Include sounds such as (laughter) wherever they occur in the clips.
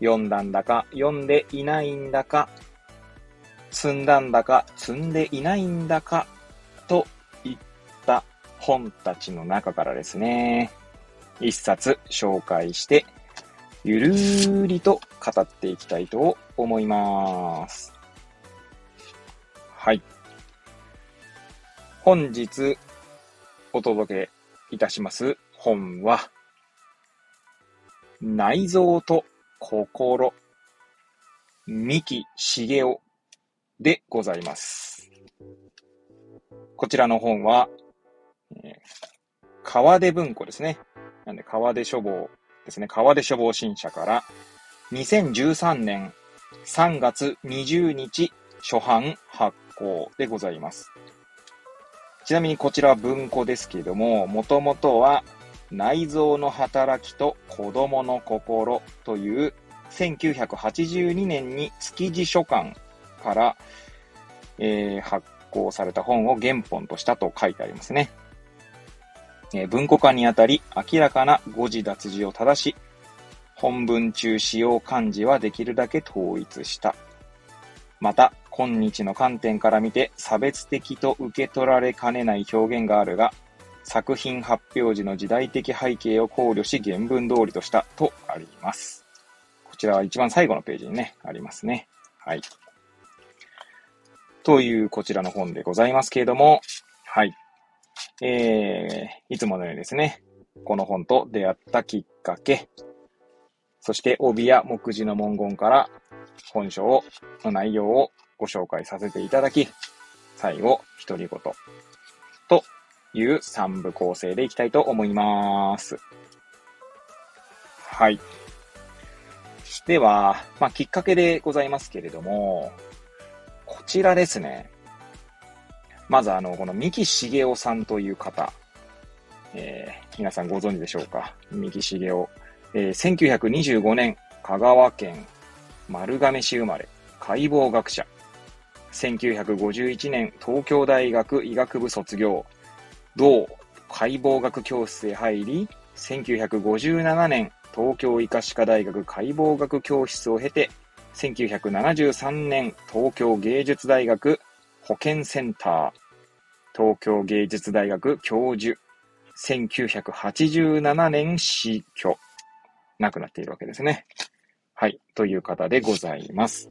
読んだんだか読んでいないんだか、積んだんだか積んでいないんだかといった本たちの中からですね、一冊紹介して、ゆるーりと語っていきたいと思います。はい。本日お届けいたします本は、内臓と心、三木茂雄でございます。こちらの本は、えー、川出文庫ですね。なんで、川出書房ですね。川出書房新社から、2013年3月20日初版発行でございます。ちなみにこちらは文庫ですけれども、もともとは内臓の働きと子供の心という1982年に築地書館から、えー、発行された本を原本としたと書いてありますね。えー、文庫化にあたり明らかな誤字脱字を正し、本文中使用漢字はできるだけ統一した。また、今日の観点から見て差別的と受け取られかねない表現があるが、作品発表時の時代的背景を考慮し原文通りとしたとあります。こちらは一番最後のページにね、ありますね。はい。というこちらの本でございますけれども、はい。えー、いつものようにですね、この本と出会ったきっかけ、そして帯や目次の文言から本書を、の内容をご紹介させていただき、最後、独り言いう3部構成でいきたいと思います。はい。では、まあ、きっかけでございますけれども、こちらですね。まず、あの、この三木茂雄さんという方、えー、皆さんご存知でしょうか？三木茂雄。えー、1925年、香川県丸亀市生まれ、解剖学者。1951年、東京大学医学部卒業。同解剖学教室へ入り、1957年、東京医科歯科大学解剖学教室を経て、1973年、東京芸術大学保健センター、東京芸術大学教授、1987年死去、亡くなっているわけですね。はい、という方でございます。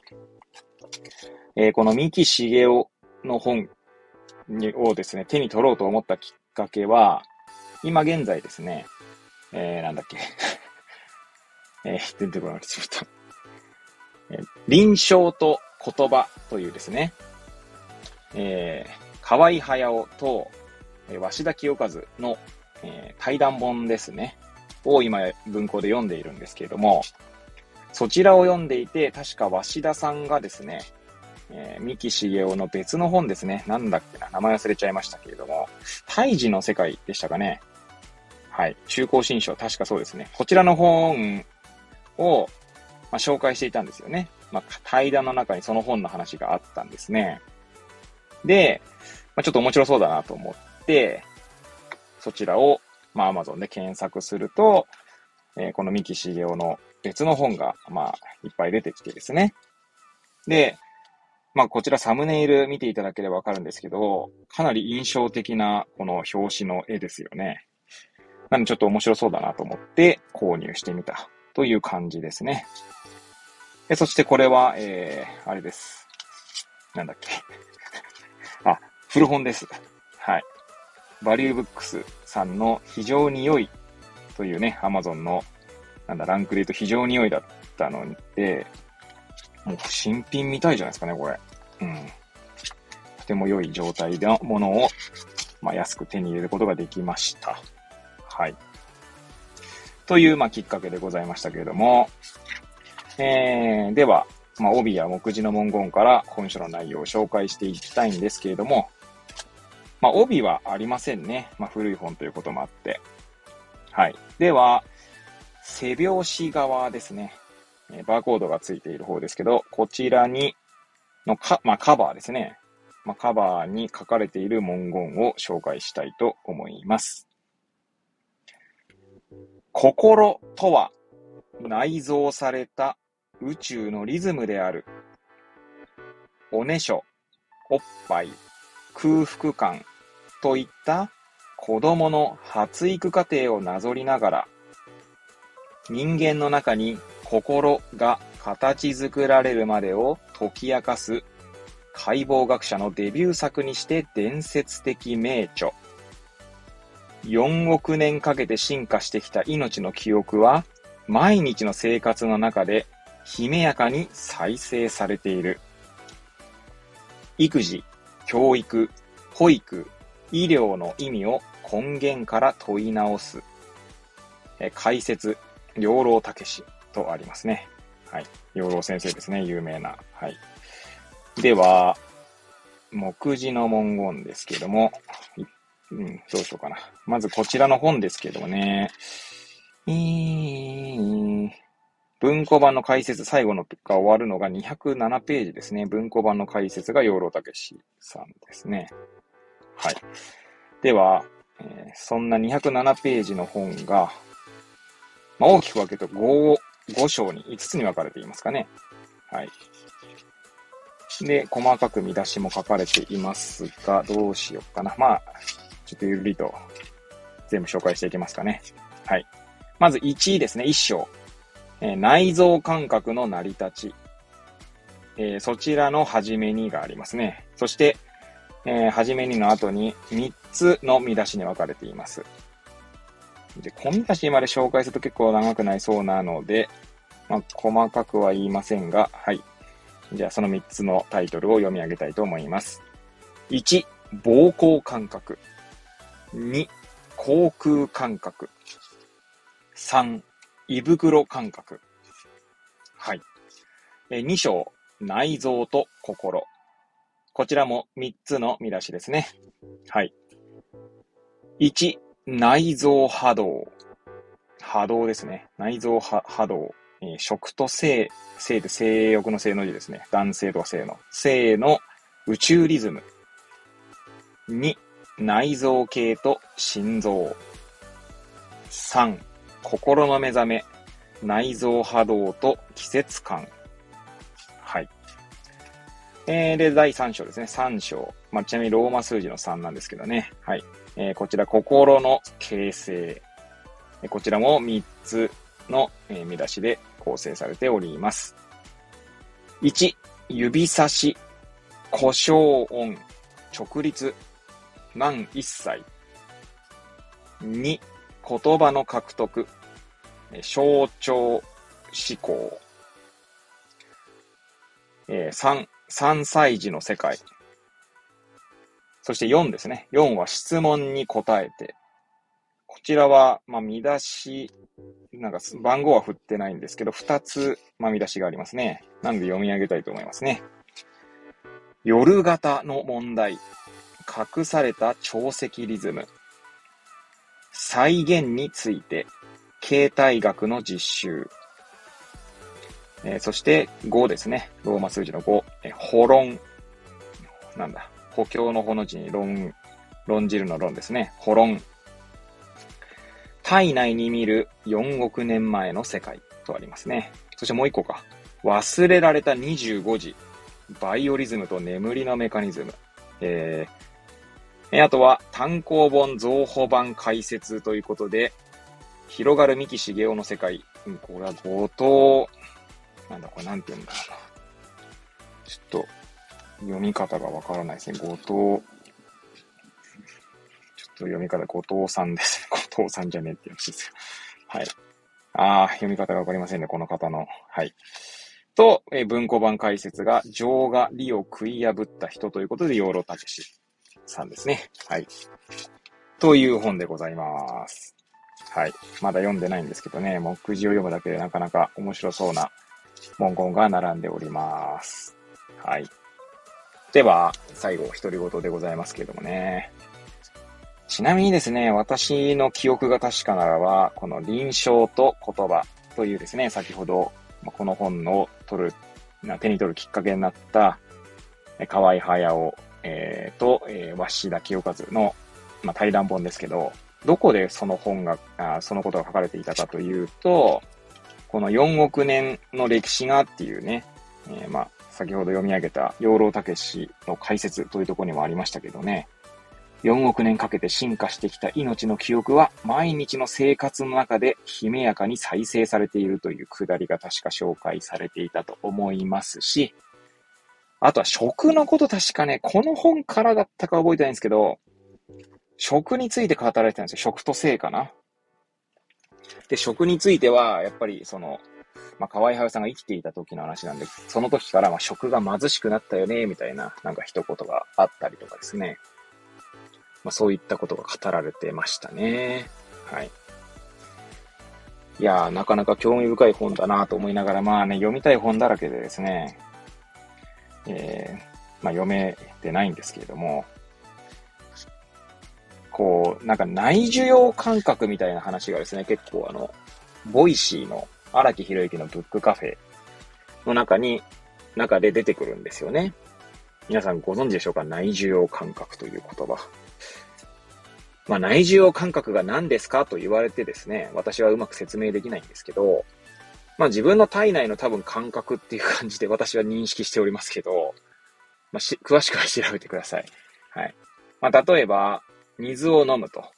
えー、この三木茂雄の本をですね、手に取ろうと思ったきっかけは、今現在ですね、えー、なんだっけ (laughs) えー、出てこなくなっちゃった。えー、臨床と言葉というですね、えー、河合駿と、えー、鷲田清和の、えー、対談本ですね、を今文庫で読んでいるんですけれども、そちらを読んでいて、確か鷲田さんがですね、えー、三木茂雄の別の本ですね。なんだっけな、名前忘れちゃいましたけれども、胎児の世界でしたかね。はい。中高新書、確かそうですね。こちらの本を、まあ、紹介していたんですよね。まあ、対談の中にその本の話があったんですね。で、まあ、ちょっと面白そうだなと思って、そちらを、まあ、Amazon で検索すると、えー、この三木茂雄の別の本が、まあ、いっぱい出てきてですね。で、まあ、こちらサムネイル見ていただければわかるんですけど、かなり印象的なこの表紙の絵ですよね。なんでちょっと面白そうだなと思って購入してみたという感じですね。でそしてこれは、えー、あれです。なんだっけ。(laughs) あ、古本です。はい。バリューブックスさんの非常に良いというね、アマゾンの、なんだ、ランクで言うと非常に良いだったので、新品みたいじゃないですかね、これ。うん。とても良い状態のものを、まあ、安く手に入れることができました。はい。という、まあ、きっかけでございましたけれども、えー、では、まあ、帯や目次の文言から本書の内容を紹介していきたいんですけれども、まあ、帯はありませんね。まあ、古い本ということもあって。はい。では、背表紙側ですね。バーコードがついている方ですけど、こちらに、のか、まあ、カバーですね。まあ、カバーに書かれている文言を紹介したいと思います。心とは内蔵された宇宙のリズムである。おねしょ、おっぱい、空腹感といった子供の発育過程をなぞりながら、人間の中に心が形作られるまでを解き明かす解剖学者のデビュー作にして伝説的名著。4億年かけて進化してきた命の記憶は、毎日の生活の中で、ひめやかに再生されている。育児、教育、保育、医療の意味を根源から問い直す。え解説、養老たけしとありますね。はい。養老先生ですね。有名な。はい。では、目次の文言ですけども、うん、どうしようかな。まずこちらの本ですけどもね、えー、文庫版の解説、最後のが終わるのが207ページですね。文庫版の解説が養老たけしさんですね。はい。では、えー、そんな207ページの本が、まあ、大きく分けると5、5章に5つに分かれていますかね。はい。で、細かく見出しも書かれていますが、どうしようかな。まあ、ちょっとゆるりと全部紹介していきますかね。はい。まず1位ですね、1章。えー、内臓感覚の成り立ち。えー、そちらのはじめにがありますね。そして、えー、はじめにの後に3つの見出しに分かれています。で、小見出しまで紹介すると結構長くなりそうなので、まあ、細かくは言いませんが、はい。じゃあその3つのタイトルを読み上げたいと思います。1、膀胱感覚。2、口腔感覚。3、胃袋感覚。はい。え2章、内臓と心。こちらも3つの見出しですね。はい。1、内臓波動。波動ですね。内臓波動。えー、食と性、性で性欲の性の字ですね。男性とか性の。性の宇宙リズム。2、内臓系と心臓。3、心の目覚め、内臓波動と季節感。はい。えー、で、第3章ですね。3章。まあ、ちなみにローマ数字の3なんですけどね。はい。えー、こちら、心の形成。こちらも3つの、え、見出しで構成されております。1、指差し、故障音、直立、満一切。2、言葉の獲得、象徴思考。3、3歳児の世界。そして4ですね。4は質問に答えて。こちらは、まあ、見出し、なんか番号は振ってないんですけど、2つ、まあ、見出しがありますね。なんで読み上げたいと思いますね。夜型の問題。隠された潮汐リズム。再現について、形態学の実習。えー、そして5ですね。ローマ数字の5。えー、保論。なんだ。補強の補の字に論、論じるの論ですね。保論。体内に見る4億年前の世界とありますね。そしてもう一個か。忘れられた25時。バイオリズムと眠りのメカニズム。えー、あとは単行本増補版解説ということで、広がる三木茂雄の世界。うん、これは後藤、なんだこれなんて言うんだろうな。ちょっと読み方がわからないですね。後藤、ちょっと読み方、後藤さんですね。(laughs) 後藤さんじゃねえってやつですよ。はい。ああ、読み方がわかりませんね、この方の。はい。と、えー、文庫版解説が、情が理を食い破った人ということで、養老たけしさんですね。はい。という本でございます。はい。まだ読んでないんですけどね、目次を読むだけでなかなか面白そうな文言が並んでおります。はい。では、最後、独り言でございますけれどもね。ちなみにですね、私の記憶が確かならば、この臨床と言葉というですね、先ほど、この本を取る、手に取るきっかけになった、河合駿、えー、と、えー、鷲田清和の、まあ、対談本ですけど、どこでその本があ、そのことが書かれていたかというと、この4億年の歴史がっていうね、えー、まあ、先ほど読み上げた養老孟司の解説というところにもありましたけどね、4億年かけて進化してきた命の記憶は毎日の生活の中で悲めやかに再生されているというくだりが確か紹介されていたと思いますし、あとは食のこと確かね、この本からだったか覚えてないんですけど、食について語られてたんですよ。食と性かな。で、食については、やっぱりその、まあ、河合隼さんが生きていた時の話なんで、その時からまあ食が貧しくなったよね、みたいな、なんか一言があったりとかですね。まあ、そういったことが語られてましたね。はい。いやー、なかなか興味深い本だなと思いながら、まあね、読みたい本だらけでですね、えー、まあ読めてないんですけれども、こう、なんか内受容感覚みたいな話がですね、結構あの、 Voicy の荒木博之のブックカフェの中に、中で出てくるんですよね。皆さんご存知でしょうか？内需要感覚という言葉。まあ、内需要感覚が何ですかと言われてですね、私はうまく説明できないんですけど、まあ自分の体内の多分感覚っていう感じで (laughs) 私は認識しておりますけど、まあ、詳しくは調べてください。はい。まあ例えば、水を飲むと。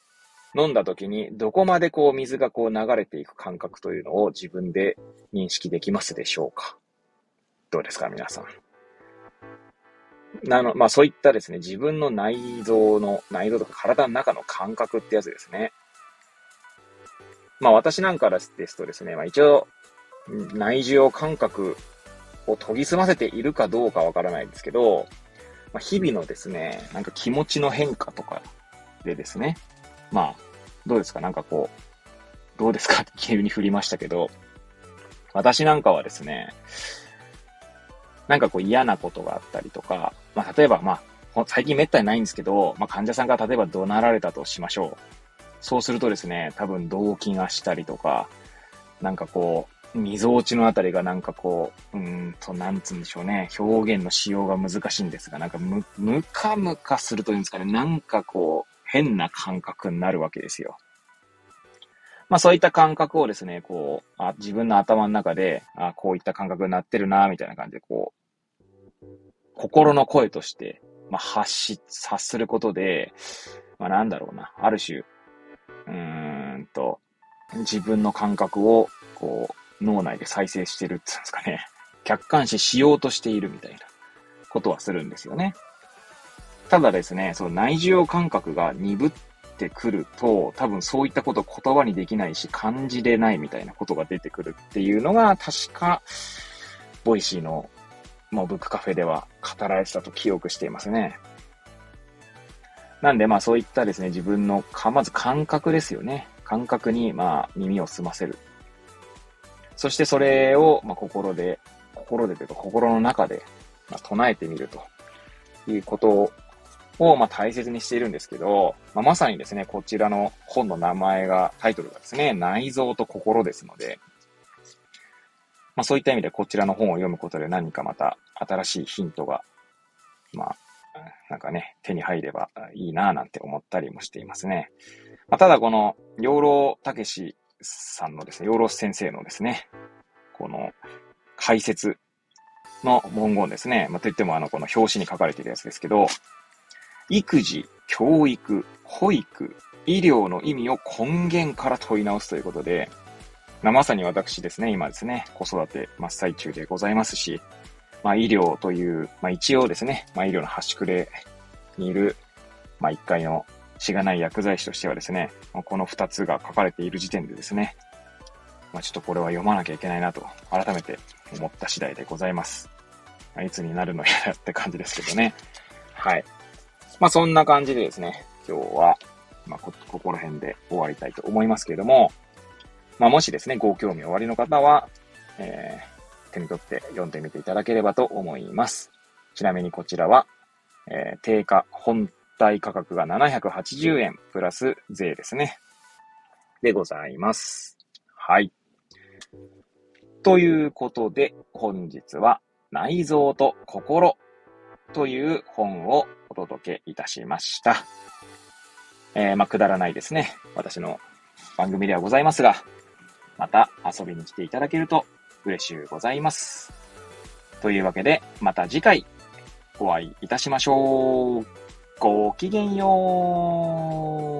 飲んだ時にどこまでこう水がこう流れていく感覚というのを自分で認識できますでしょうか？どうですか皆さん？なの、まあそういったですね、自分の内臓の、内臓とか体の中の感覚ってやつですね。まあ私なんかですとですね、まあ一応、内需要感覚を研ぎ澄ませているかどうかわからないですけど、まあ、日々のですね、なんか気持ちの変化とかでですね、まあ、どうですか？なんかこう、どうですか？(laughs) って急に振りましたけど、私なんかはですね、なんかこう嫌なことがあったりとか、まあ例えばまあ、最近めったにないんですけど、まあ患者さんが例えば怒鳴られたとしましょう。そうするとですね、多分動悸がしたりとか、なんかこう、溝落ちのあたりがなんかこう、うんと、なんつうんでしょうね。表現の仕様が難しいんですが、なんかむ、むかむかするというんですかね。なんかこう、変な感覚になるわけですよ。まあそういった感覚をですね、こう、あ自分の頭の中で、あこういった感覚になってるな、みたいな感じで、こう、心の声として、まあ発し、発することで、まあなんだろうな、ある種、うーんと、自分の感覚を、こう、脳内で再生してるって言うんですかね。客観視しようとしているみたいなことはするんですよね。ただですね、その内需要感覚が鈍ってくると、多分そういったことを言葉にできないし、感じれないみたいなことが出てくるっていうのが、確か、 Voicy の、もうブックカフェでは語られてたと記憶していますね。なんで、まあそういったですね、自分のか、まず感覚ですよね。感覚に、まあ耳を澄ませるそしてそれを、まあ、心で、心でというか心の中で、まあ、唱えてみるということを、ま、大切にしているんですけど、まあ、まさにですね、こちらの本の名前が、タイトルがですね、内臓と心ですので、まあ、そういった意味でこちらの本を読むことで何かまた新しいヒントが、まあ、なんかね、手に入ればいいなぁなんて思ったりもしていますね。まあ、ただこの、養老たけしさんのですね、ヨーロス先生のですね、この解説の文言ですね。まあ、といってもあの、この表紙に書かれているやつですけど、育児、教育、保育、医療の意味を根源から問い直すということで、ま、さに私ですね、今ですね、子育て真っ最中でございますし、まあ、医療という、まあ、一応ですね、まあ、医療の端くれにいる、まあ、一階のしがない薬剤師としてはですね、この二つが書かれている時点でですね、まあ、ちょっとこれは読まなきゃいけないなと、改めて思った次第でございます。あ、いつになるのやらって感じですけどね。はい。まあ、そんな感じでですね、今日は、まあこ、ここら辺で終わりたいと思いますけれども、まあ、もしですね、ご興味おありの方は、え手に取って読んでみていただければと思います。ちなみにこちらは、えー、定価、本体価格が780円プラス税ですね。でございます。はい。ということで、本日は内臓と心という本をお届けいたしました。えー、まあ、くだらないですね。私の番組ではございますが、また遊びに来ていただけると嬉しゅうございます。というわけで、また次回お会いいたしましょう。ごきげんよう。